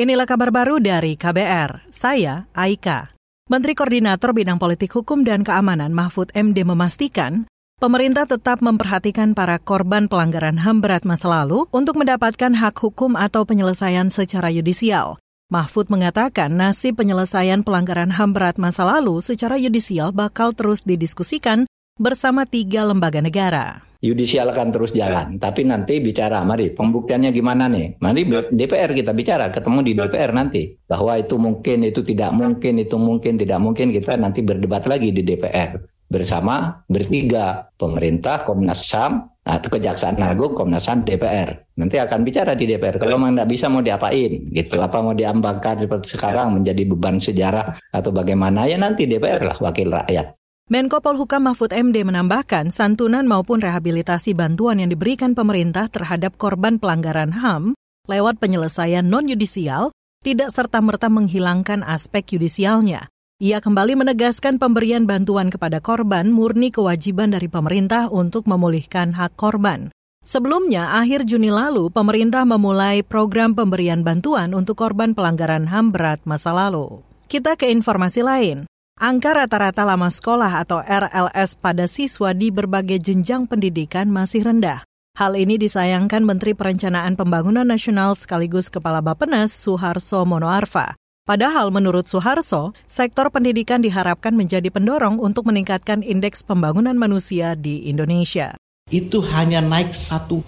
Inilah kabar baru dari KBR. Saya Aika. Menteri Koordinator Bidang Politik Hukum dan Keamanan Mahfud MD memastikan pemerintah tetap memperhatikan para korban pelanggaran HAM berat masa lalu untuk mendapatkan hak hukum atau penyelesaian secara yudisial. Mahfud mengatakan nasib penyelesaian pelanggaran HAM berat masa lalu secara yudisial bakal terus didiskusikan bersama tiga lembaga negara yudisial akan terus jalan. Tapi nanti bicara, mari pembuktiannya gimana nih? Mari DPR kita bicara, ketemu di DPR nanti. Bahwa itu mungkin, itu tidak mungkin, itu mungkin, tidak mungkin. Kita nanti berdebat lagi di DPR. Bersama bertiga, pemerintah, Komnas HAM, atau Kejaksaan Agung, Komnas HAM, DPR. Nanti akan bicara di DPR. Kalau memang tidak bisa mau diapain, gitu. Apa mau diambangkan seperti sekarang menjadi beban sejarah atau bagaimana? Ya nanti DPR lah wakil rakyat. Menko Polhukam Mahfud MD menambahkan santunan maupun rehabilitasi bantuan yang diberikan pemerintah terhadap korban pelanggaran HAM lewat penyelesaian non-yudisial tidak serta-merta menghilangkan aspek yudisialnya. Ia kembali menegaskan pemberian bantuan kepada korban murni kewajiban dari pemerintah untuk memulihkan hak korban. Sebelumnya, akhir Juni lalu, pemerintah memulai program pemberian bantuan untuk korban pelanggaran HAM berat masa lalu. Kita ke informasi lain. Angka rata-rata lama sekolah atau RLS pada siswa di berbagai jenjang pendidikan masih rendah. Hal ini disayangkan Menteri Perencanaan Pembangunan Nasional sekaligus Kepala Bapenas Suharso Monoarfa. Padahal menurut Suharso, sektor pendidikan diharapkan menjadi pendorong untuk meningkatkan indeks pembangunan manusia di Indonesia. Itu hanya naik 1,9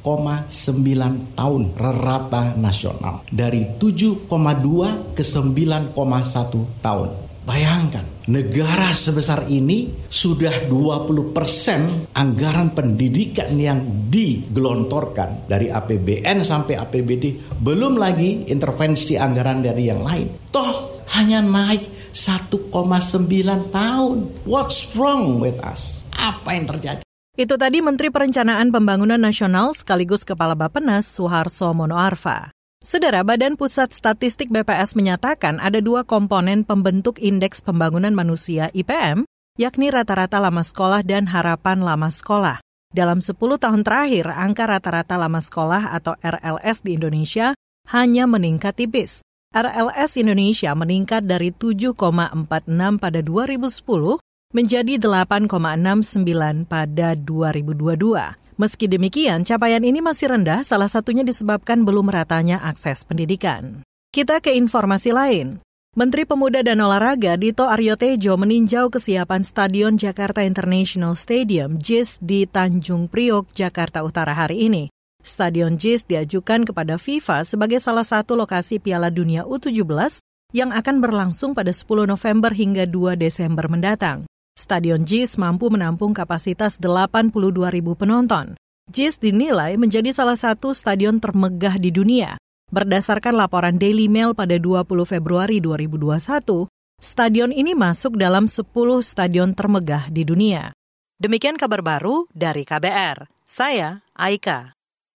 tahun rata nasional dari 7,2 ke 9,1 tahun. Bayangkan, negara sebesar ini sudah 20% anggaran pendidikan yang digelontorkan dari APBN sampai APBD, belum lagi intervensi anggaran dari yang lain. Toh hanya naik 1,9 tahun. What's wrong with us? Apa yang terjadi? Itu tadi Menteri Perencanaan Pembangunan Nasional sekaligus Kepala Bapenas Suharso Monoarfa. Saudara Badan Pusat Statistik BPS menyatakan ada dua komponen pembentuk Indeks Pembangunan Manusia IPM, yakni rata-rata lama sekolah dan harapan lama sekolah. Dalam 10 tahun terakhir, angka rata-rata lama sekolah atau RLS di Indonesia hanya meningkat tipis. RLS Indonesia meningkat dari 7,46 pada 2010 menjadi 8,69 pada 2022. Meski demikian, capaian ini masih rendah, salah satunya disebabkan belum meratanya akses pendidikan. Kita ke informasi lain. Menteri Pemuda dan Olahraga Dito Aryo Tejo meninjau kesiapan Stadion Jakarta International Stadium JIS di Tanjung Priok, Jakarta Utara hari ini. Stadion JIS diajukan kepada FIFA sebagai salah satu lokasi Piala Dunia U17 yang akan berlangsung pada 10 November hingga 2 Desember mendatang. Stadion JIS mampu menampung kapasitas 82 ribu penonton. JIS dinilai menjadi salah satu stadion termegah di dunia. Berdasarkan laporan Daily Mail pada 20 Februari 2021, stadion ini masuk dalam 10 stadion termegah di dunia. Demikian kabar baru dari KBR. Saya Aika.